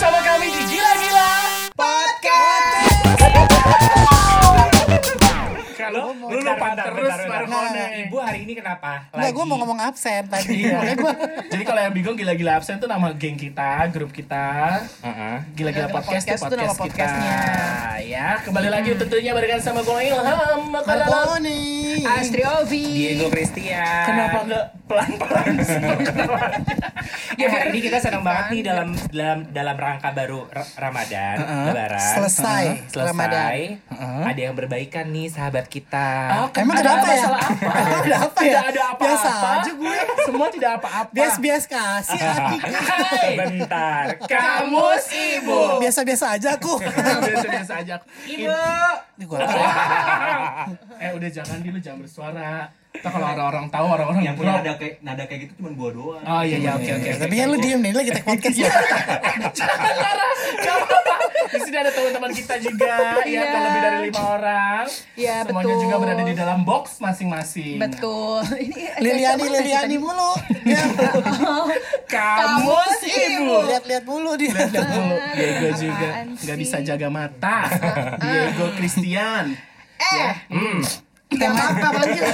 bersama kami di Gila Mau lu lupa terus bentar. ngomong. Ibu hari ini kenapa? Enggak, gue mau ngomong absen tadi. Iya. Makanya gua Jadi kalau yang bingung gila-gila absen tuh nama geng kita, grup kita. Heeh. Gila-gila podcast, tuh nama podcast kita. Ya, kembali lagi tentunya barengan sama gue Ilham. Nih. Astri Ovi. Diego Christian. Kenapa nggak pelan-pelan? Ya hari ini kita senang banget nih dalam dalam dalam rangka baru Ramadan, Lebaran. Selesai Selesai. Ada yang berbaikan nih sahabat kita. Emang Ada kenapa ya? masalah apa? Ada apa ya? Tidak ada apa-apa. Biasa aja gue. Semua tidak apa-apa. Bias-bias kasih. Hai. Sebentar. Kamus Ibu. Biasa-biasa aja aku. Biasa-biasa aja. Ibu. Ini gua apa ya? Eh udah jangan dulu jangan bersuara. Ntar kalau orang-orang tahu orang-orang yang punya nada kayak nada kayak gitu cuma gua doang. Oh iya iya oke oke. Tapi kan lu diem nih, lagi take podcast ya. Jangan Lara, Gak apa-apa. Di sini ada teman-teman kita juga ya Iya. kalau lebih dari lima orang. Iya, Semuanya betul. juga berada di dalam box masing-masing. Betul. Ini Liliani, Liliani mulu. Ya. Kamus Ibu. Lihat-lihat mulu dia. Lihat dulu, Diego juga nggak sih? bisa jaga mata. Diego Christian. Eh, Hmm. gak apa-apa banget.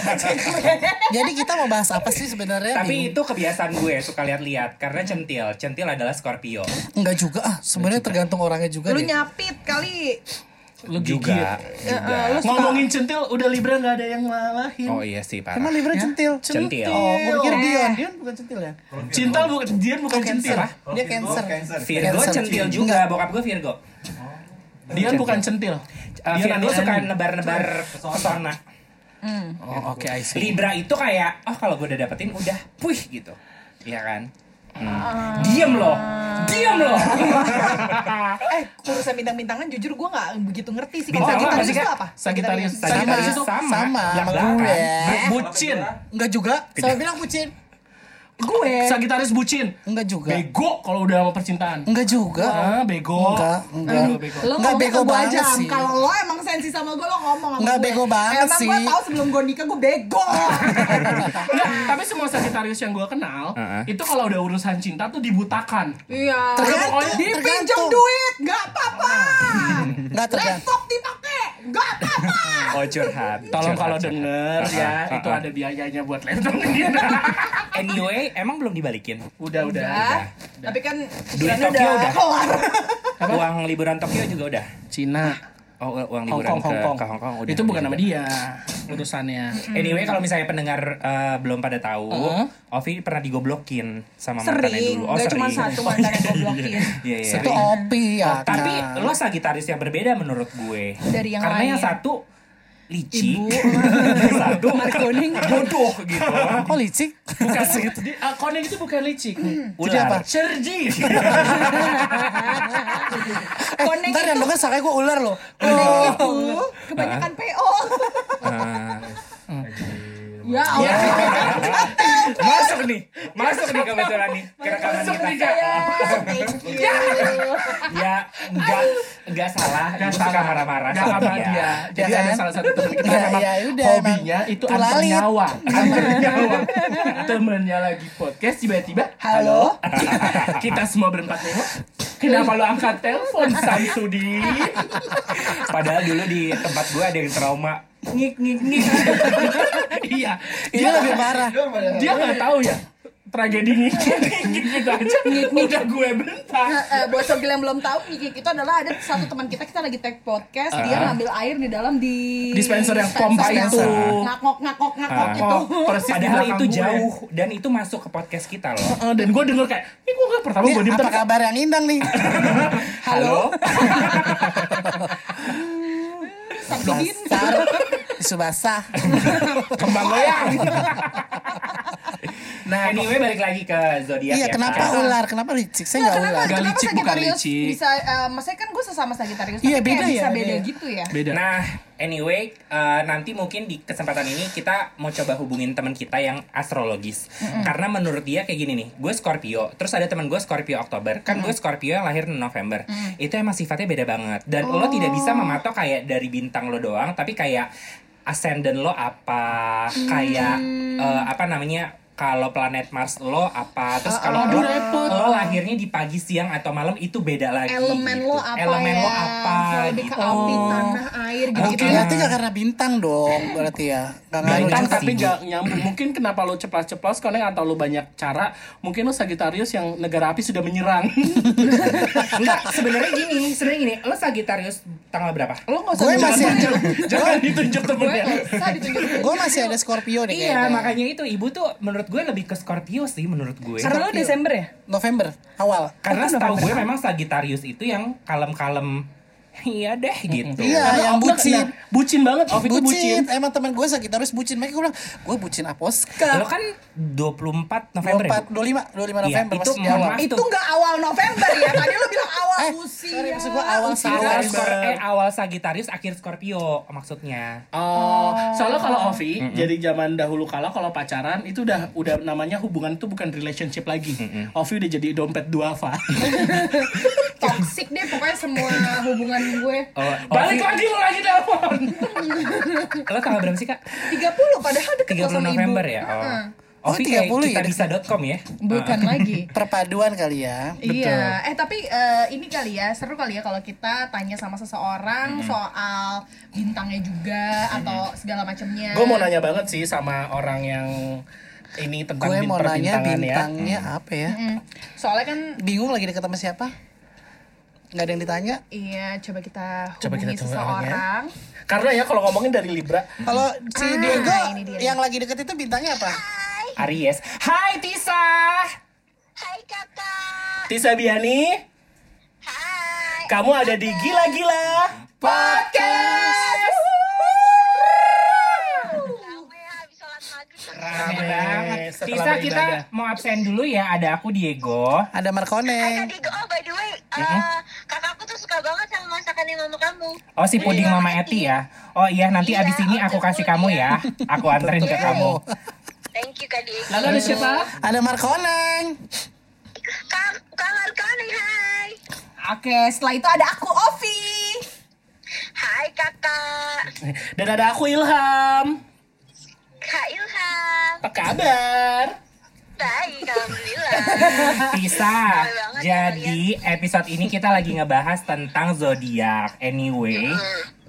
Jadi kita mau bahas apa sih sebenarnya? Tapi itu kebiasaan gue suka lihat-lihat karena centil. Centil adalah Scorpio. enggak juga ah, sebenarnya tergantung orangnya juga Lu deh. nyapit kali. Lu gigit. Juga. Eh, eh, lu Ngomongin centil, udah Libra nggak ada yang ngalahin. Oh iya sih parah. Emang Libra centil? Centil. Oh, gue pikir Dion. Dion bukan centil ya? Cinta bukan Dian bukan centil. Dia cancer. Virgo Cancer. centil juga, bokap gue Virgo. Dian bukan centil. Uh, Dian Virgo suka nebar-nebar pesona. Oh, oke, I see. Libra itu kayak, oh kalau gue udah dapetin udah, puih gitu. Iya kan? Hmm. Diem loh, diem loh. Eh, urusan bintang-bintangan jujur gue gak begitu ngerti sih. Bintang apa Sagittarius itu apa? Sagittarius. Sama, Sagittarius itu sama, sama. sama, Yang gue. belakang. Bucin. Enggak juga. Saya bilang bucin. Gue. Sagittarius bucin. Enggak juga. Bego kalau udah sama percintaan. Enggak juga. Ah, bego. Enggak, enggak. Aduh, bego. Lo Nggak ngomong bego banget aja. sih. Kalau lo emang sensi sama gue, lo ngomong sama Nggak gue. bego banget emang sih. gue tau sebelum gue nikah gue bego. Enggak, tapi semua Sagittarius yang gue kenal, Uh-uh. itu kalau udah urusan cinta tuh dibutakan. Iya. Tergantung, pokoknya Dipinjam duit, gak apa-apa. Enggak tergantung. Laptop dipakai, gak apa-apa. Oh curhat. Tolong kalau denger ya, itu ada biayanya buat laptop dia. Anyway, emang belum dibalikin? udah, udah. Udah. Tapi kan Duit Tokyo udah udah. kelar. Uang liburan Tokyo juga udah. Cina, Oh, uang Hong liburan Kong, Hong ke, Kong. ke Hong Kong udah. Itu bukan udah nama dia urusannya. Anyway, kalau misalnya pendengar eh, belum pada tahu, Uh-huh. Ovi pernah digoblokin sama mantannya Sering, dulu. Oh, gak sering. cuma satu mantan yang gue blokin. Iya, iya. Itu opi ya. Tapi kan? lo Sagitarius yang berbeda menurut gue. Dari yang Karena lain. yang satu licik, Ibu. yang satu Markoning. bodoh gitu. Kok licik? Bukan segitu. Di, uh, koning itu bukan licik. Jadi apa? Ular. Sergi. Eh, Koneng ntar yang itu- denger sakanya gue ular loh. Itu kebanyakan PO. Ah. Ya Allah. masuk nih, masuk nih kebetulan nih ke rekaman Masuk kita. nih. Ya, thank you. Ya, enggak enggak salah. Gak Gue suka marah-marah Gak sama sama dia. dia. Jadi Ya ada salah satu teman kita Ya, memang ya, udah, hobinya itu antar nyawa. Antar nyawa. Temennya lagi podcast tiba-tiba, Halo. kita semua berempat nengok. Kenapa lo angkat telepon Samsudi? Padahal dulu di tempat gue ada yang trauma. Ngik ngik ngik. iya. Ini lebih parah. Dia nggak tahu ya tragedi ngikik gitu aja. Udah gue bentak. Nah, eh, buat sobat yang belum tahu, Ngikik itu adalah ada satu teman kita, kita lagi take podcast, dia ngambil air di dalam di Dispenser yang pompa itu. ngakok ngakok ngakok Ah. itu. Oh, persis di Padahal belakang itu gue. jauh dan itu masuk ke podcast kita loh. Heeh, dan gue denger kayak, ini gue gak pertama gue apa kabar yang indang nih? Halo. Sabdin. Basah. kembang goyang. Nah, anyway balik lagi ke zodiak Iya, ya. kenapa Kak. ular? Kenapa licik? Saya Nah, nggak kenapa, ular. Gak kenapa licik, bukan licik. Bisa, eh, maksudnya kan gue sesama Sagittarius, Iya, tapi beda kayak ya, bisa beda beda. gitu ya. Beda. Nah, anyway, eh, nanti mungkin di kesempatan ini kita mau coba hubungin teman kita yang astrologis. Karena menurut dia kayak gini nih, gue Scorpio, terus ada teman gue Scorpio Oktober, kan gue Scorpio yang lahir 6 November. Itu emang sifatnya beda banget. Dan lo tidak bisa mematok kayak dari bintang lo doang, tapi kayak ascendant lo apa, kayak eh, apa namanya kalau planet Mars lo apa terus kalau lo, lo lahir lahirnya di pagi, siang atau malam itu beda lagi. elemen gitu. lo apa Elemen ya lo apa? lebih ke gitu. api tanah air gitu Gitu berarti gak karena bintang dong berarti ya. Gak ngaruh Bintang tapi gak nyambung. Mungkin kenapa lo ceplas-ceplos karena atau lo banyak cara. Mungkin lo Sagittarius yang negara api sudah menyerang. Enggak, sebenarnya gini, sebenarnya gini. Lo Sagittarius tanggal berapa? lo nggak usah Gue masih. Jangan ditunjuk gue temennya. Gue masih ada Scorpio deh Iya, makanya itu ibu tuh menurut gue lebih ke Scorpio sih menurut gue. karena lo Desember ya November awal. Karena setahu gue memang Sagittarius itu yang kalem-kalem iya deh gitu. Iya, Karena yang bucin. nah, bucin banget. Ovi itu bucin. bucin. Emang teman gue Sagittarius bucin. Makanya gue bilang, gue bucin Aposka. Lo kan 24 November ya? 24, 25, 25 November itu masih di mohon awal. maaf. itu nggak awal November ya tadi lo bilang awal Eh, usia sorry, maksud gua awal Usia. Awal, Sagittarius. Skor- eh, awal Sagittarius, akhir Scorpio maksudnya. Oh, soalnya kalau Ovi, jadi zaman dahulu kala kalau pacaran itu udah udah namanya hubungan itu bukan relationship lagi. Ovi udah jadi dompet duafa. toxic deh pokoknya semua hubungan gue Oh, Balik lagi lo lagi telepon. Lo tanggal berapa sih kak? 30 padahal deket lo 30 sama November ibu ya? Oh. Heeh. Oh, Ovi kayak 30 ya? kita bisa.com ya? bukan lagi Perpaduan kali ya. Iya, eh tapi eh, ini kali ya seru kali ya kalau kita tanya sama seseorang soal bintangnya juga atau segala macamnya. Gue mau nanya banget sih sama orang yang ini tentang Gue mau nanya ya. bintangnya apa ya? Mm, Soalnya kan Bingung lagi deket sama siapa? Gak ada yang ditanya. iya coba kita Coba kita hubungi tunggu seseorang. Karena ya kalau ngomongin dari Libra, Kalau si Ah, Diego ini dia. yang lagi deket itu bintangnya apa? Aries. Hai Tisa. Hai kakak. Tisa Biani, Hai. kamu ada di Gila-Gila Podcast. Rame habis sholat maghrib. Rame banget. setelah Tisa kita beribadah. mau absen dulu ya. Ada aku Diego. Ada Markoneng. Kak Diego, oh by the way, eh, kakakku tuh suka banget sama masakannya mama kamu. Oh si puding Mama Eti ya. Oh iya nanti Iya, abis ini aku kasih kamu ya. Aku anterin ke kamu. Thank you Kak Diego. Lalu ada siapa? Ada Markoneng. Kak, Kak hai. Oke, setelah itu ada aku Ovi. Hai kakak. Dan ada aku Ilham. Kak Ilham. Apa kabar? Baik, alhamdulillah. Banget ya, jadi episode ini kita lagi ngebahas tentang zodiak. Anyway,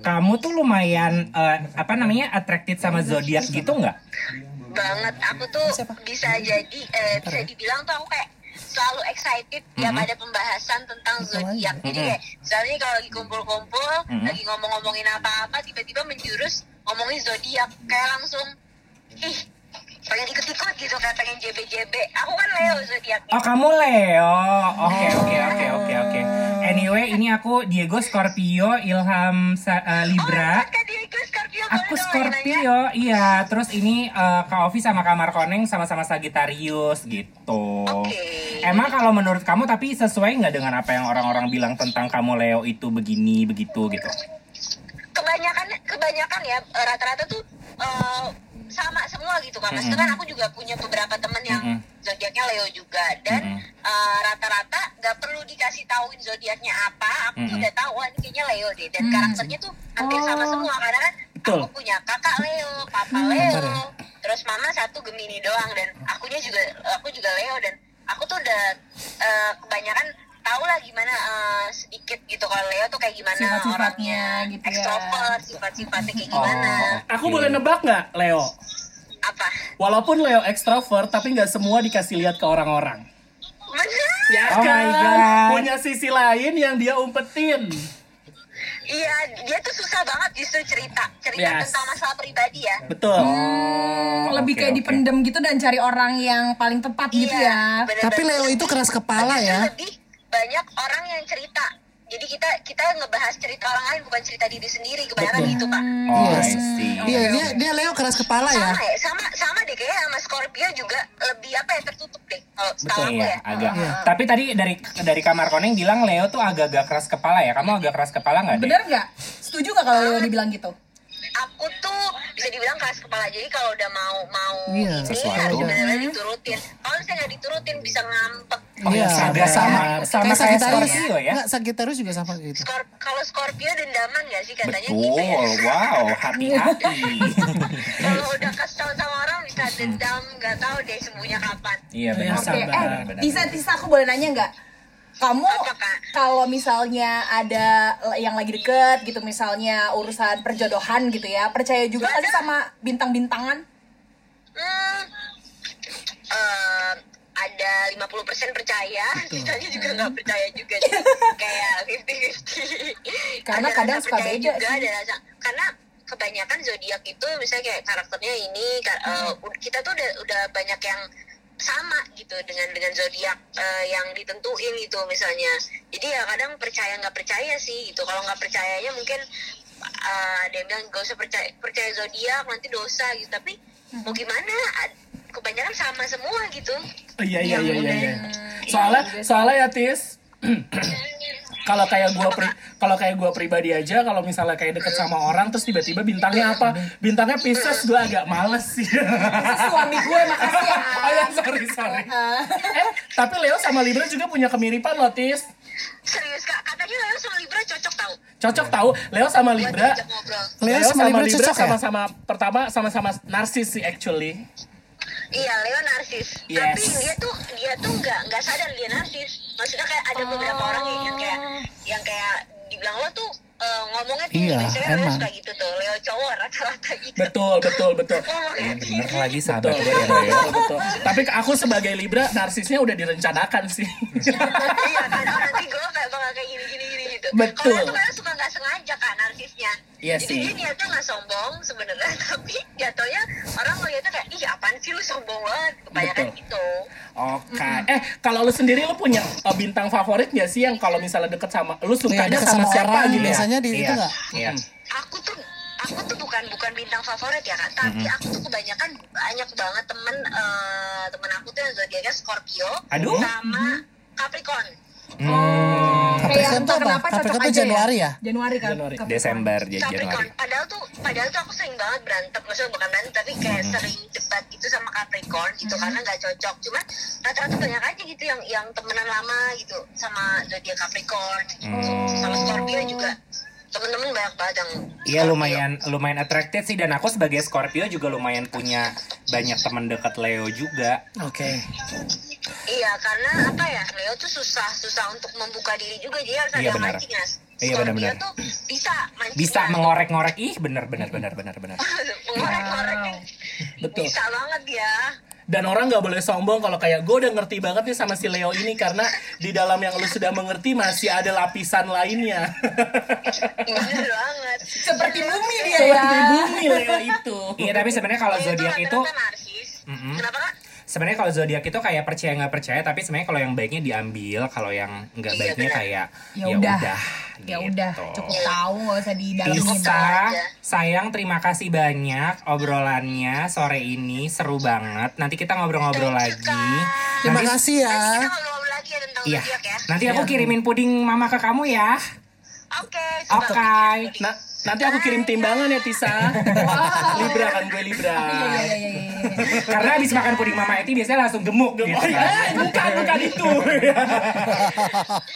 kamu tuh lumayan eh, apa namanya attracted sama zodiak gitu nggak? banget. Aku tuh bisa jadi, eh, bisa dibilang tuh aku kayak selalu excited ya pada pembahasan tentang zodiak. Jadi kayak misalnya kalau lagi kumpul-kumpul, lagi ngomong-ngomongin apa-apa, tiba-tiba menjurus ngomongin zodiak, kayak langsung gitu pengen JB-JB. Aku kan Leo zodiaknya. Oh kamu Leo. Oke oke oke oke oke. Anyway, ini aku Diego Scorpio, Ilham eh, Libra. Oh, Kak Diego Scorpio Aku? Scorpio, iya. Terus ini eh, Kak Ovi sama Kak Markoneng sama-sama Sagittarius gitu. Oke. Emang kalau menurut kamu tapi sesuai nggak dengan apa yang orang-orang bilang tentang kamu Leo itu begini begitu gitu? kebanyakan kebanyakan ya eh, rata-rata tuh eh, sama semua gitu kan maksudnya kan aku juga punya beberapa temen yang zodiaknya Leo juga. Dan Mm-mm. eh, rata-rata nggak perlu dikasih tahuin zodiaknya apa. Aku tuh Mm-mm. udah tahu wah ini kayaknya Leo deh. Dan karakternya tuh hampir sama semua karena kan Betul. aku punya kakak Leo papa Leo terus mama satu Gemini doang dan akunya juga aku juga Leo dan aku tuh udah eh, kebanyakan tahu lah gimana eh, sedikit gitu kalau Leo tuh kayak gimana Sifat-sifatnya orangnya. gitu ya. ekstrovert sifat-sifatnya kayak Oh. gimana. Aku boleh nebak nggak, Leo? Apa Walaupun Leo ekstrovert, tapi nggak semua dikasih lihat ke orang-orang. bener Ya Oh kan? my God. Punya sisi lain yang dia umpetin. iya dia tuh susah banget justru cerita cerita Yes. tentang masalah pribadi ya Betul. Oh, Lebih oke, kayak oke. dipendem gitu dan cari orang yang paling tepat gitu ya. bener-bener. Tapi Leo itu keras kepala ya. lebih banyak orang yang cerita jadi kita kita ngebahas cerita orang lain bukan cerita diri sendiri kebanyakan Betul. gitu pak Oh, Iya. I see. Iya, dia dia Leo keras kepala ya. sama ya sama sama deh kayaknya sama Scorpio juga lebih apa ya tertutup deh kalau aku Iya, ya agak. Tapi tadi dari dari kamar koneng bilang Leo tuh agak-agak keras kepala ya. Kamu agak keras kepala nggak deh? Bener nggak? Setuju nggak kalau Leo dibilang gitu? aku tuh bisa dibilang keras kepala jadi kalau udah mau mau Iya, ini sesuatu. harus benar-benar diturutin kalau saya nggak diturutin bisa ngambek Oh, Iya, agak sama sama Kayak Sagittarius. Scorpio ya. Nggak, Sagittarius juga sama gitu. Skor- kalau Scorpio dendaman nggak sih katanya gitu ya Betul. Wow, hati-hati. kalau udah kesel sama orang bisa dendam nggak tahu deh sembuhnya kapan Iya benar. Oke, sabar. eh, Tisa, Tisa aku boleh nanya nggak? Kamu kalau misalnya ada yang lagi deket gitu, misalnya urusan perjodohan gitu ya, percaya juga nggak sih sama bintang-bintangan? hmm, eh, ada 50% percaya, sisanya juga nggak percaya juga Jadi kayak 50-50 Karena Ada kadang suka percaya beda juga, sih. ada rasa karena kebanyakan zodiak itu misalnya kayak karakternya ini eh, kita tuh udah udah banyak yang sama gitu dengan dengan zodiak eh, yang ditentuin gitu misalnya. Jadi ya kadang percaya nggak percaya sih gitu. Kalau nggak percayanya mungkin eh, ada yang bilang gak usah percaya percaya zodiak nanti dosa gitu. Tapi mau gimana kebanyakan sama semua gitu Oh, iya iya iya iya. iya. Hmm, Soalnya iya soalnya ya Tis. kalau kayak gua pri, kalau kayak gua pribadi aja kalau misalnya kayak deket sama orang terus tiba-tiba bintangnya apa? Bintangnya Pisces gua agak males sih. Suami gue, makasih ya. oh ya sorry sorry. eh tapi Leo sama Libra juga punya kemiripan loh Tis. serius kak katanya Leo sama Libra cocok tau Cocok tahu Leo sama Libra. Leo sama Libra cocok ya? sama-sama pertama sama-sama narsis sih actually. Iya, Leo narsis. Yes. Tapi dia tuh dia tuh nggak nggak sadar dia narsis. Maksudnya kayak ada beberapa orang yang, yang kayak yang kayak dibilang lo tuh eh, ngomongnya tinggi. Iya, Leo emang. suka gitu tuh. Leo cowok rata-rata gitu. Betul betul betul. Ngomongnya Bener lagi sahabat Betul, gue ya. betul, Leo. betul, betul. Tapi aku sebagai Libra narsisnya udah direncanakan sih. iya kan, nanti gue kayak bakal kayak gini-gini gini gitu. Betul. Kalau tuh kadang suka nggak sengaja kan narsisnya. Iya Jadi sih. dia niatnya nggak sombong sebenarnya, tapi jatuhnya orang ngeliatnya kayak, ih apaan sih lu sombong banget. Kebanyakan Betul. gitu. Oke. Eh, kalau lu sendiri lu punya uh, bintang favorit gak sih yang kalau misalnya deket sama lu sukanya deket sama, sama siapa orang gitu ya? biasanya di itu Iya. nggak? Iya. aku tuh aku tuh bukan bukan bintang favorit ya kan tapi aku tuh kebanyakan banyak banget temen eh, temen aku tuh yang zodiaknya Scorpio Aduh. sama Capricorn Hmm. Capricorn tuh apa? kenapa cocok Capricorn tuh aja Januari ya? Januari kan. Januari. Capricorn. Desember jadi Januari. padahal tuh padahal tuh aku sering banget berantem maksudnya bukan berantem tapi kayak sering debat gitu sama Capricorn gitu karena nggak cocok cuman rata-rata banyak aja gitu yang yang temenan lama gitu sama zodiak Capricorn gitu. sama Scorpio juga temen-temen banyak banget yang Iya lumayan lumayan attracted sih dan aku sebagai Scorpio juga lumayan punya banyak teman dekat Leo juga. Oke. Iya, karena apa ya? Leo tuh susah, susah untuk membuka diri juga. Jadi harus ada Iya, yang benar. mancing ya. Iya, Scorpio benar-benar. tuh bisa mancing. Bisa mengorek-ngorek ih bener bener bener bener bener. mengorek-ngorek. Betul. Bisa banget ya. Dan orang nggak boleh sombong kalau kayak gue udah ngerti banget nih sama si Leo ini karena di dalam yang lu sudah mengerti masih ada lapisan lainnya. Bener banget. Seperti bumi dia ya. Seperti bumi Leo itu. Iya tapi sebenarnya kalau zodiak itu. Kenapa kak? Sebenarnya kalau zodiak itu kayak percaya nggak percaya tapi sebenarnya kalau yang baiknya diambil kalau yang nggak Iya, baiknya kayak Ya ya udah. Ya gitu. udah, cukup tahu nggak usah. Bisa, aja. sayang terima kasih banyak obrolannya sore ini seru banget. Nanti kita ngobrol-ngobrol lagi. Terima Nanti- kasih ya. Nanti kita ngobrol lagi ya tentang Iya. zodiak ya. Nanti aku kirimin puding mama ke kamu ya. Oke. Oke. suka. Nah, nanti aku kirim timbangan ya Tisa. Libra kan gue Libra. Iya, iya, iya, iya, iya. Karena habis makan puding mama Eti biasanya langsung gemuk. Oh gitu iya, kan. bukan bukan itu.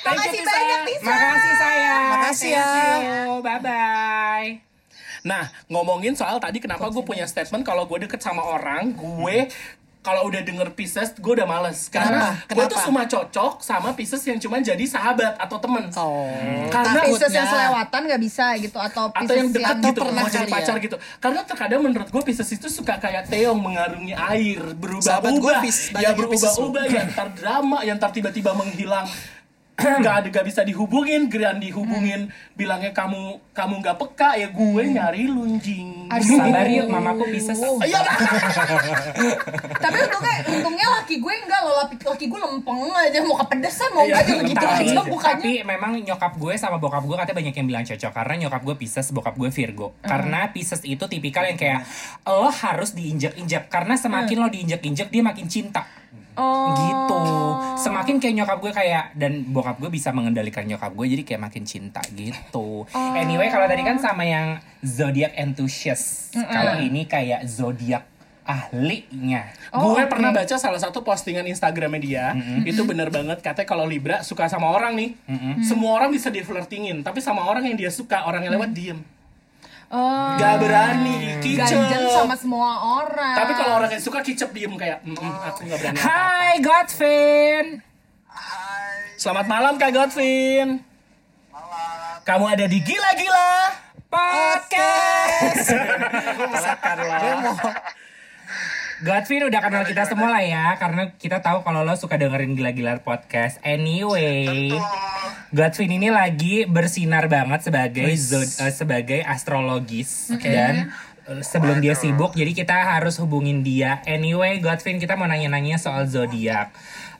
Thank you, Makasih Tisa. banyak, Tisa. Makasih sayang. Makasih ya. Bye bye. Nah, ngomongin soal tadi kenapa gue punya statement kalau gue deket sama orang, gue kalau udah denger Pisces, gue udah males. Karena gue tuh cuma cocok sama Pisces yang cuma jadi sahabat atau temen. Oh. Karena Pisces Takutnya. yang selewatan nggak bisa gitu atau atau yang dekat atau gitu pernah mau jadi ya. pacar gitu karena terkadang menurut gue Pisces itu suka kayak teong mengarungi air berubah-ubah ya yang Pisces berubah-ubah ya ntar drama yang ntar tiba-tiba menghilang nggak ada gak bisa dihubungin Gran dihubungin bilangnya kamu kamu nggak peka ya gue nyari lunjing. Sabar yuk, mamaku bisa. Iya. Tapi untungnya, untungnya laki gue enggak loh, laki, laki gue lempeng aja mau kepedesan mau Iya, enggak juga gitu tapi- aja mukanya. Tapi memang nyokap gue sama bokap gue katanya banyak yang bilang cocok karena nyokap gue Pisces, bokap gue Virgo. Karena Pisces itu tipikal yang kayak lo harus diinjak-injak karena semakin lo diinjak-injak dia makin cinta. Oh. Gitu. Semakin kayak nyokap gue kayak dan bokap gue bisa mengendalikan nyokap gue jadi kayak makin cinta gitu. Anyway, kalau tadi kan sama yang zodiac enthusiast. Kalau ini kayak zodiak ahlinya. Oh, gue oke. pernah baca salah satu postingan Instagramnya dia itu bener banget katanya kalau Libra suka sama orang nih semua orang bisa diflirtingin tapi sama orang yang dia suka orang yang lewat diem Oh. Gak berani, kicep. Ganjen sama semua orang. Tapi kalau orang yang suka kicep diem kayak, "Mm, mm, aku gak berani apa-apa." Hai Godvin. Selamat malam Kak Godvin. Kamu ada di Gila-Gila Podcast. Dia mau Godvin udah kenal kita semua lah ya Karena kita tahu kalau lo suka dengerin gila-gila podcast. Anyway Godvin ini lagi bersinar banget sebagai zod- eh, sebagai astrologis Dan eh, sebelum dia sibuk jadi kita harus hubungin dia. Anyway Godvin kita mau nanya-nanya soal zodiak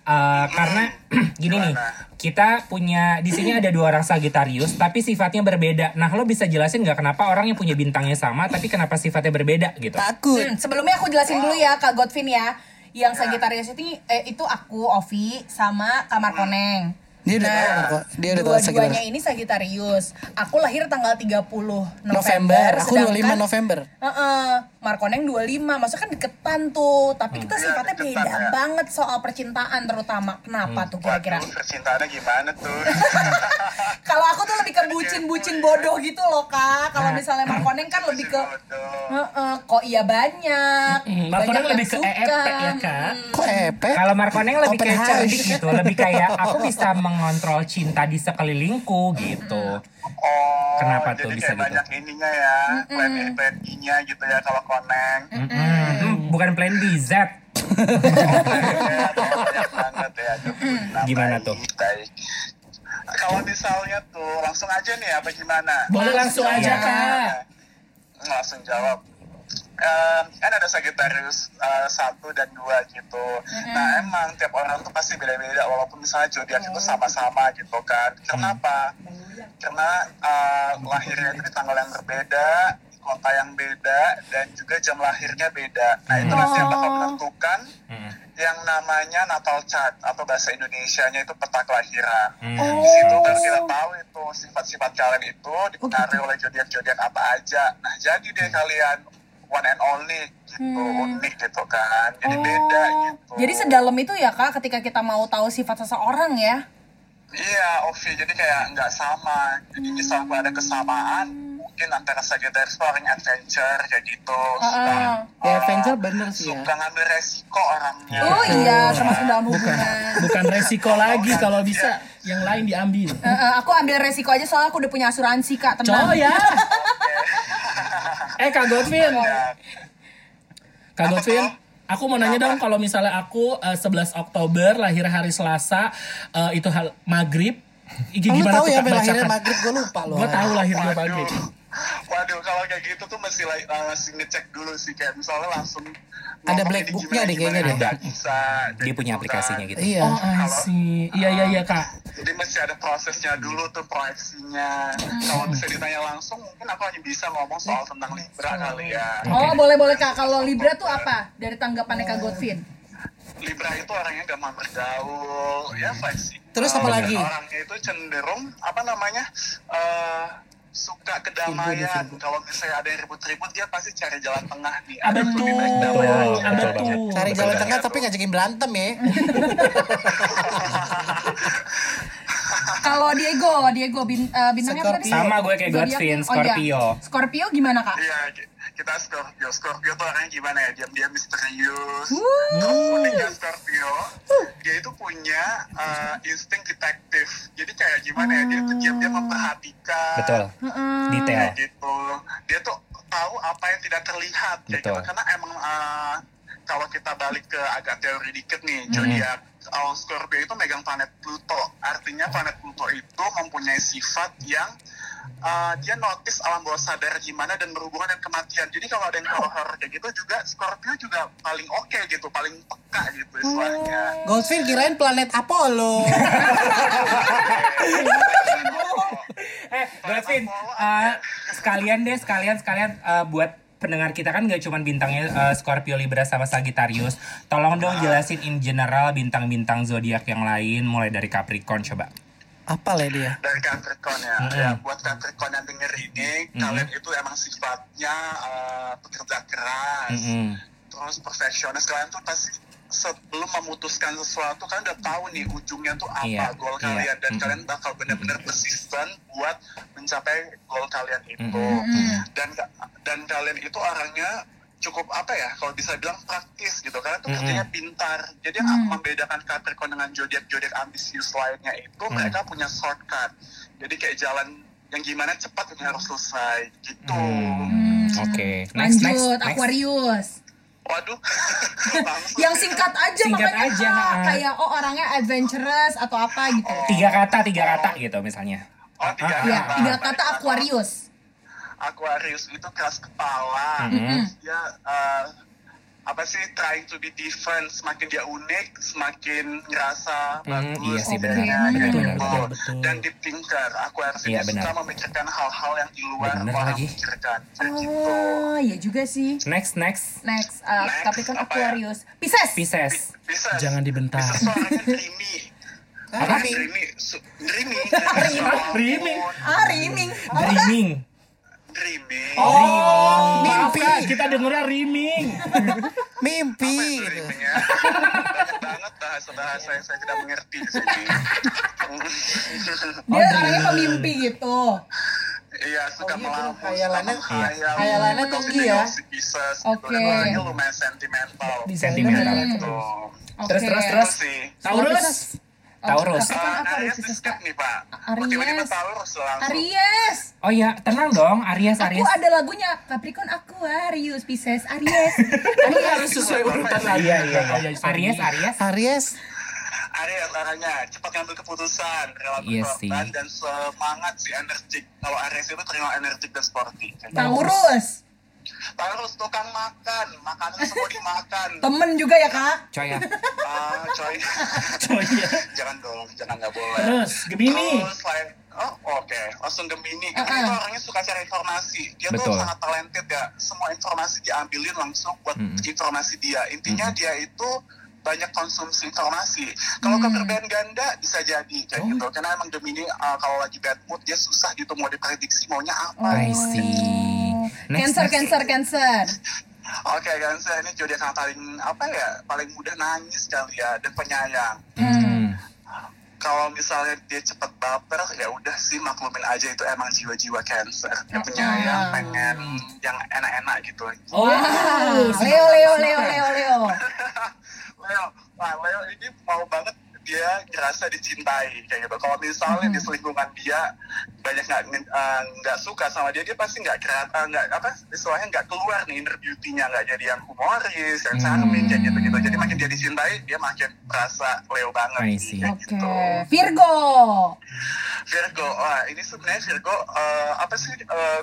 Eh, karena gini nih kita punya di sini ada dua orang Sagittarius tapi sifatnya berbeda. Nah lo bisa jelasin nggak kenapa orang yang punya bintangnya sama tapi kenapa sifatnya berbeda gitu? takut. Hmm, sebelumnya aku jelasin dulu ya Kak Godvin ya. Yang Sagittarius itu eh, itu aku Ovi sama Kamar Koneng. Dia udah tahu kok. Dia udah tahu dua-duanya Sagittarius. ini Sagittarius. Aku lahir tanggal 30 November. November. Aku 25 sedangkan- November. Heeh, Markoneng 25. Maksudnya kan deketan tuh, tapi kita Hmm. sifatnya deketan beda ya. banget soal percintaan terutama. Kenapa tuh kira-kira? Percintaannya gimana tuh? Kalau aku tuh lebih ke bucin-bucin bodoh gitu loh, Kak. Kalau misalnya Markoneng kan lebih ke. Heeh, kok iya banyak. Hmm, banyak Markoneng lebih ke. EEP ya, Kak? Hmm. Kok epek? Kalau Markoneng lebih kayak house. cerdik gitu, lebih kayak aku bisa mengontrol cinta di sekelilingku gitu. Oh, Kenapa tuh jadi bisa kayak gitu? banyak ininya ya, plan A, plan B-nya gitu ya kalau koneng. Hmm, bukan plan B, Z. Ya, ya. Nah, Gimana tuh? Kalau misalnya tuh langsung aja nih apa gimana? Boleh langsung aja. Kak. Langsung jawab. Eh, kan ada Sagittarius eh, satu dan dua gitu. Nah emang tiap orang tuh pasti beda-beda walaupun misalnya zodiak itu sama-sama gitu kan. Kenapa? Karena eh, lahirnya itu di tanggal yang berbeda, di kota yang beda, dan juga jam lahirnya beda. Nah itu nanti yang bakal menentukan Hmm. yang namanya natal chart atau bahasa Indonesianya itu peta kelahiran. Hmm. Di situ baru kita tahu itu sifat-sifat kalian itu dipengaruhi oleh zodiak-zodiak apa aja. Nah jadi deh kalian one and only gitu, unik gitu kan. Jadi beda gitu. Jadi sedalam itu ya Kak ketika kita mau tahu sifat seseorang ya. Iya, Ovi. Jadi kayak nggak sama. Jadi misal kalau ada kesamaan, mungkin antara Sagittarius orang adventure kayak gitu. Suka, Heeh. Ya eh, Avenger bener sih ya. suka ngambil resiko orangnya. Oh iya, termasuk dalam hubungan. Bukan resiko lagi kalau bisa yang lain diambil. Eh, eh, aku ambil resiko aja soalnya aku udah punya asuransi Kak, tenang. Cowok ya. eh Kak Godwin. Ya, Kak Godwin, tuh? Aku mau nanya dong kalau misalnya aku eh, 11 Oktober lahir hari Selasa eh, itu hal maghrib. Igi Kamu gimana tahu tuh ya lahirnya bacakan? maghrib gue lupa loh. Gue tahu lahirnya maghrib. Waduh, kalau kayak gitu tuh mesti like, uh, mesti ngecek dulu sih kayak misalnya langsung Ada black booknya deh kayaknya deh. bisa Dia punya aplikasinya gitu. Iya. Oh, see. Iya iya iya Kak. Jadi mesti ada prosesnya dulu tuh proyeksinya. Kalau bisa ditanya langsung mungkin aku hanya bisa ngomong soal tentang Libra kali ya. Oh, boleh-boleh Kak. Kalau Libra tuh apa? Dari tanggapannya Kak Godvin. Libra itu orangnya gampang bergaul, ya fleksibel. Terus apa lagi? Orangnya itu cenderung apa namanya? eh suka kedamaian. Kalau misalnya ada yang ribut-ribut, dia pasti cari jalan tengah nih. Ada betul. lebih baik damai aja. Ah, betul. Cari jalan Betul. tengah tapi ngajakin berantem ya. Kalau Diego, Diego bin, eh, bintangnya apa tadi? Scorpio. Sama gue kayak Zodiaknya? Godwin, Oh, iya. Scorpio. Scorpio gimana Kak? Iya, kita Scorpio. Scorpio tuh orangnya gimana ya? Diam-diam misterius. Uniknya Scorpio, dia itu punya uh, insting detektif. Jadi kayak gimana ya? Dia tuh diam-diam memperhatikan. Betul. Detail. Kayak gitu. Dia tuh tahu apa yang tidak terlihat. Kayak Betul. gitu. Karena emang uh, kalau kita balik ke agak teori dikit nih, zodiak uh, Scorpio itu megang planet Pluto. Artinya planet Pluto itu mempunyai sifat yang uh, dia notice alam bawah sadar gimana dan berhubungan dengan kematian. Jadi kalau ada yang horror kayak gitu juga Scorpio juga paling oke gitu, paling peka gitu istilahnya. Goldfin kirain planet Apollo. Eh, Godwin, eh, sekalian deh, sekalian, sekalian eh, buat pendengar kita kan nggak cuma bintangnya eh, Scorpio, Libra, sama Sagittarius. Tolong dong jelasin in general bintang-bintang zodiak yang lain, mulai dari Capricorn coba. Apa lah dia? dari Capricorn ya. Mm-mm. ya buat Capricorn yang denger ini kalian itu emang sifatnya uh, pekerja keras Mm-mm. terus perfeksionis kalian tuh pasti sebelum memutuskan sesuatu kan udah tahu nih ujungnya tuh apa Iya, goal iya. kalian dan Mm-mm. kalian bakal benar-benar persisten buat mencapai goal kalian itu Mm-mm. dan dan kalian itu orangnya cukup apa ya kalau bisa bilang praktis gitu karena tuh Mm-mm. kerjanya pintar jadi yang membedakan Capricorn dengan zodiak zodiak ambisius lainnya itu Mm. mereka punya shortcut jadi kayak jalan yang gimana cepat ini harus selesai gitu Hmm, Oke. Next, next, Lanjut, next. Aquarius. waduh langsung Yang singkat aja Singkat makanya aja, ha. kayak oh orangnya adventurous atau apa gitu. Tiga kata, tiga kata gitu misalnya. oh tiga Ah, Iya, kata. tiga Baik, kata. Aquarius. Aquarius itu keras kepala Mm-mm. dia eh, apa sih trying to be different semakin dia unik semakin ngerasa Hmm, bagus iya sih, gitu. benar. Kayak Benar, gitu. benar, benar, betul. dan deep thinker Aquarius Iya, benar. suka memikirkan hal-hal yang di luar Benar orang lagi. pikirkan kayak gitu Oh, iya juga sih. Next, next. Next, uh, Next, Capricorn apa ya? Aquarius. Pisces. Pisces. bisa Jangan dibentar. bisa suaranya dreamy Apa? dreamy dreamy Dreaming. Ah, riming. Dreaming. Oh, maaf Mimpi. Kak, kita dengernya riming. Mimpi gitu. banyak banget bahasa-bahasa yang saya tidak mengerti di sini Dia orangnya pemimpi gitu. Iya, suka Oh, iya, melamun, tuh, hayalannya- suka menghayal. hayalannya Itu tinggi ya. Pisces, Oke. gitu. Orangnya lumayan sentimental. Sentimental. Gitu. Oke. Terus, terus, terus. sih. Taurus. Oh, Taurus. Capricorn Ah, apa Aries nih, Pak. Aries. Tiba-tiba Taurus langsung. Aries. Oh ya, tenang dong, Aries, Aku Aries. ada lagunya Capricorn Aquarius, Pisces, Aries. Ini harus sesuai urutan lagi. Iya, iya, Oh, iya. sorry. Aries, Aries. Aries Aries orangnya cepat ngambil keputusan, relatif Iya korban, sih. dan semangat sih, energik. Kalau Aries itu terkenal energik dan sporty. Taurus. Taurus tukang makan, makanan semua dimakan. Temen juga ya, Kak? Coy ya. Ah, coy. Oh iya. jangan dong, jangan nggak boleh. Terus, Gemini. Terus selain oh oke langsung Gemini. Gemini Uh-uh. itu orangnya suka cari informasi. Dia Betul. tuh sangat talented ya. Semua informasi diambilin langsung buat Mm-mm. informasi dia. Intinya dia itu banyak konsumsi informasi. Kalau Hmm. kepribadian ganda bisa jadi kayak gitu. Karena emang Gemini uh, kalau lagi bad mood dia susah gitu mau diprediksi maunya apa. I see. Next, Cancer, next. Cancer, Cancer. Oke kan, saya ini zodiak yang paling apa ya, paling mudah nangis kali ya, dan penyayang. Hmm. kalau misalnya dia cepet baper ya udah sih maklumin aja itu emang jiwa-jiwa cancer dia Oh, penyayang ah. pengen yang enak-enak gitu Oh, Ah, Leo, Leo, Leo, Leo, Leo. Leo nah Leo ini mau banget dia ngerasa dicintai kayak gitu. Kalau misalnya di selingkungan dia banyak nggak eh, nggak suka sama dia dia pasti nggak kreatif nggak apa istilahnya nggak keluar nih inner beauty-nya. Nggak jadi yang humoris yang charming kayak gitu gitu jadi makin dia dicintai dia makin merasa Leo banget Oke. gitu. Virgo. Virgo, wah ini sebenarnya Virgo eh, apa sih eh,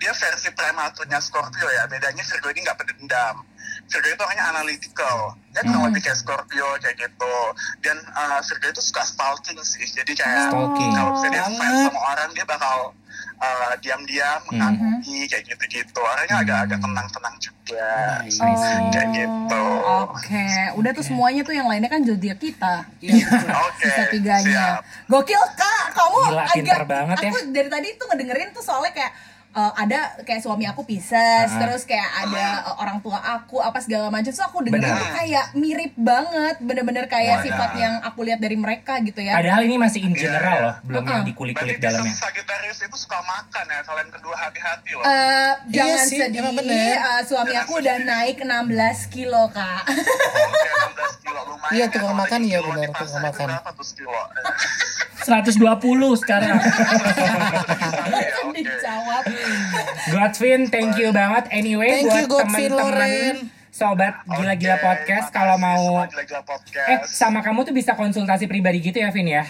dia versi prematurnya Scorpio ya. Bedanya Virgo ini nggak pendendam. Virgo itu orangnya analytical. Dia kurang lebih kayak Scorpio kayak gitu. Dan eh, Virgo itu suka stalking sih. Jadi kayak Stalking. kalau misalnya dia fans sama orang dia bakal eh, diam-diam mengagumi kayak gitu-gitu. Orangnya agak-agak tenang-tenang juga. I see. Kayak gitu. Oke, udah tuh semuanya tuh yang lainnya kan zodiak kita. Oke. Sisa tiganya. siap. Gokil kak, kamu Gila, agak. banget ya. Aku dari tadi tuh ngedengerin tuh soalnya kayak eh, ada kayak suami aku Pisces, Ah. terus kayak ada eh, orang tua aku apa segala macam. So aku dengerin Benar. tuh kayak mirip banget, bener-bener kayak Wadah. sifat yang aku lihat dari mereka gitu ya. Padahal ini masih in general Iya. loh, belum yang Uh-uh. di kulit-kulit Berarti dalamnya. Sagittarius itu suka makan ya. Kalian kedua hati-hati loh. Eh, jangan sih, sedih, bener. eh, suami aku udah naik 16 kilo kak. Oke, 16 kilo lumayan. Iya, ya. tukang Kalau makan tiga iya benar, tukang itu makan. Tuh sekilo? 120 sekarang. Dijawab. Godwin, thank you banget. Anyway, Thank buat teman-teman Loren. sobat gila-gila Oke, podcast kalau mau semua Gila-Gila podcast. eh sama kamu tuh bisa konsultasi pribadi gitu ya, Vin ya?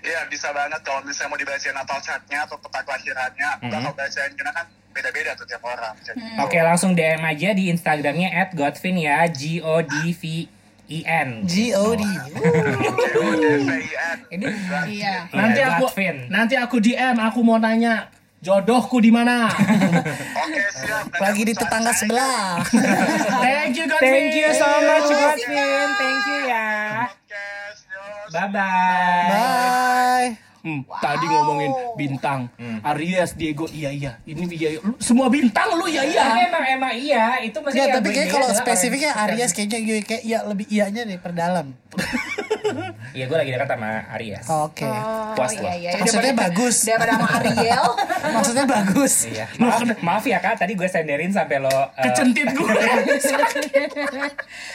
Iya, bisa banget kalau misalnya mau dibacain natal chartnya atau peta kelahirannya, aku Mhm. bakal bacain karena kan beda-beda tuh tiap orang. Jadi, Oke, langsung DM aja di Instagramnya @godvin ya, G O D V I N. G-O-D G-O-D-V-I-N. Ini Iya. nanti aku nanti aku DM, aku mau nanya jodohku di mana. Oke, siap. Lagi di tetangga sebelah Thank you Godwin. Thank you so much Godwin. Thank you ya. Bye bye. bye Hmm, Tadi ngomongin bintang, Aries, Diego, iya iya. Ini iya, iya. Lu, semua bintang lu iya iya. Tapi emang emang iya, itu maksudnya Enggak, yang tapi kayak kalau spesifiknya Aries kayaknya gue kayak iya lebih iyanya deh perdalam. Iya, gue lagi dekat sama Aries. Oke. Oh, Puas iya, loh. iya. Maksudnya Daripada- bagus. Daripada sama Ariel. Maksudnya bagus. Iya. Maaf, maaf ya kak, tadi gue senderin sampai lo eh, Kecentit gue.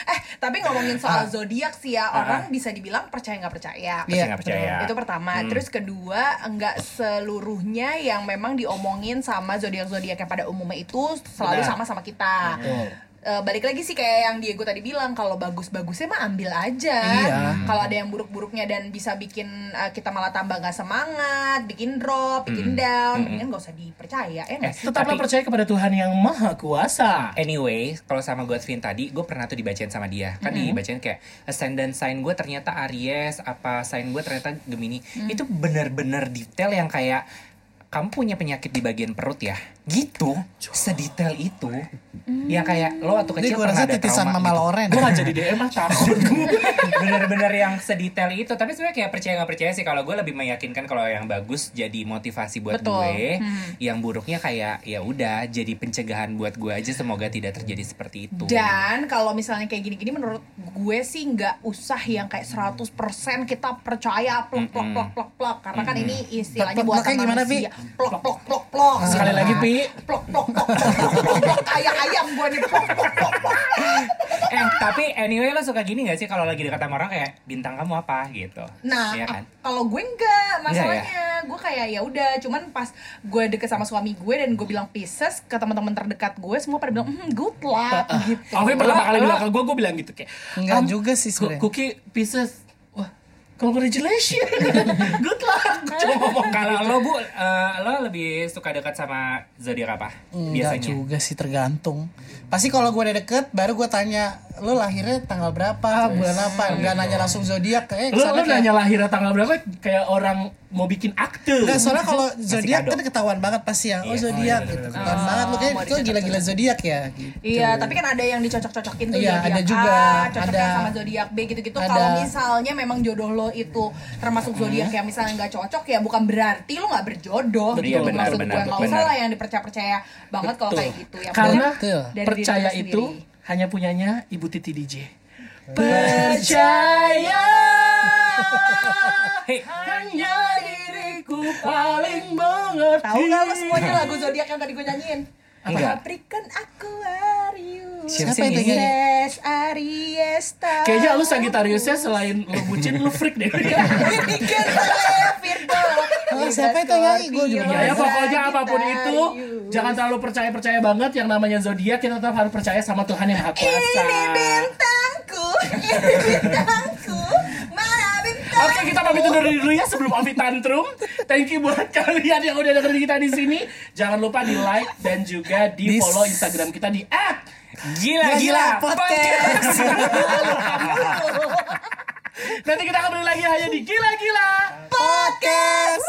eh, tapi ngomongin soal Ah. zodiak sih ya, orang bisa dibilang percaya nggak percaya. percaya Iya, nggak percaya. Itu pertama. Terus kedua, enggak seluruhnya yang memang diomongin sama zodiak-zodiak yang pada umumnya itu selalu sama sama kita. Eh, balik lagi sih kayak yang Diego tadi bilang kalau bagus-bagusnya mah ambil aja. Iya. Kalau ada yang buruk-buruknya dan bisa bikin eh, kita malah tambah nggak semangat, bikin drop, bikin down, mendingan nggak usah dipercaya ya Eh? Tetaplah Tapi- percaya kepada Tuhan yang Maha Kuasa. Anyway, kalau sama Godwin tadi, gue pernah tuh dibacain sama dia. Kan dibacain kayak ascendant sign gue ternyata Aries, apa sign gue ternyata Gemini. Itu bener-bener detail yang kayak kamu punya penyakit di bagian perut ya, gitu, sedetail itu. Ya kayak lo waktu kecil gue pernah rasa ada titisan trauma Mama gitu. Loren. Gue gak jadi DM ah takut gue. bener-bener yang sedetail itu tapi sebenarnya kayak percaya nggak percaya sih kalau gue lebih meyakinkan kalau yang bagus jadi motivasi buat Betul. gue yang buruknya kayak ya udah jadi pencegahan buat gue aja semoga tidak terjadi seperti itu Dan kalau misalnya kayak gini-gini menurut gue sih nggak usah yang kayak 100% kita percaya plok plok plok plok plok karena kan ini istilahnya buatan ploknya gimana, manusia. Plok plok plok plok. Sekali lagi, Pi. Plok plok plok plok kayak ayam gue nih plok plok plok plok. eh tapi anyway lo suka gini gak sih kalau lagi dekat sama orang kayak bintang kamu apa gitu Nah, Iya kan kalau gue enggak, masalahnya Enggak gue kayak ya udah, cuman pas gue deket sama suami gue dan gue bilang Pisces ke teman-teman terdekat gue semua pada bilang hmm, good luck gitu. Alvin pertama kali bilang ke gue, gue bilang gitu kayak Enggak "Am, juga sih sebenarnya. Cookie Pisces Wah Congratulations. Good luck. Cuma ngomong kalau lo bu eh, lo lebih suka dekat sama zodiak apa? Enggak biasanya. juga sih tergantung. Pasti kalau gue udah deket, baru gue tanya, lo lahirnya tanggal berapa, bulan apa? Enggak nanya langsung zodiak. Eh, Lu, ke sana lu kayak- nanya lahirnya tanggal berapa Kayak orang mau bikin akte Enggak, soalnya kalau zodiak kan ketahuan banget pasti ya. Oh, Iya. zodiak gitu. Ketahuan banget lu kayak kok gila-gila zodiak ya gitu. Iya, tapi kan ada yang dicocok-cocokin tuh Iya, zodiak ada juga. A, cocoknya Ada. sama zodiak B gitu-gitu. Kalau misalnya memang jodoh lo itu termasuk zodiak yang misalnya nggak cocok ya bukan berarti lo nggak berjodoh Betul, gitu. benar, Maksud benar, gue nggak usah lah yang dipercaya-percaya banget kalau kayak gitu. Yang Karena percaya itu sendiri. Hanya punyanya Ibu Titi DJ. Percaya Hey. hanya diriku paling mengerti. Tahu nggak lo semuanya lagu zodiak yang tadi gue nyanyiin? Enggak. Pabrikan Aquarius. Siapa Siapa itu yang nyanyi? Yes, Aries. Kayaknya lu Sagittariusnya selain lu bucin lu freak deh. Virgo. Oh, siapa itu nyanyi? Gua juga Ya, ya pokoknya apa pun itu jangan terlalu percaya-percaya banget yang namanya zodiak kita tetap harus percaya sama Tuhan yang Maha Kuasa. Ini bintangku, ini bintangku? Oke, kita pamit undur diri dulu ya sebelum Ovi tantrum. Thank you buat kalian yang udah dengerin kita di sini. Jangan lupa di like dan juga di follow Instagram kita di gila Gila podcast. Nanti kita akan beli lagi hanya di Gila Gila Podcast.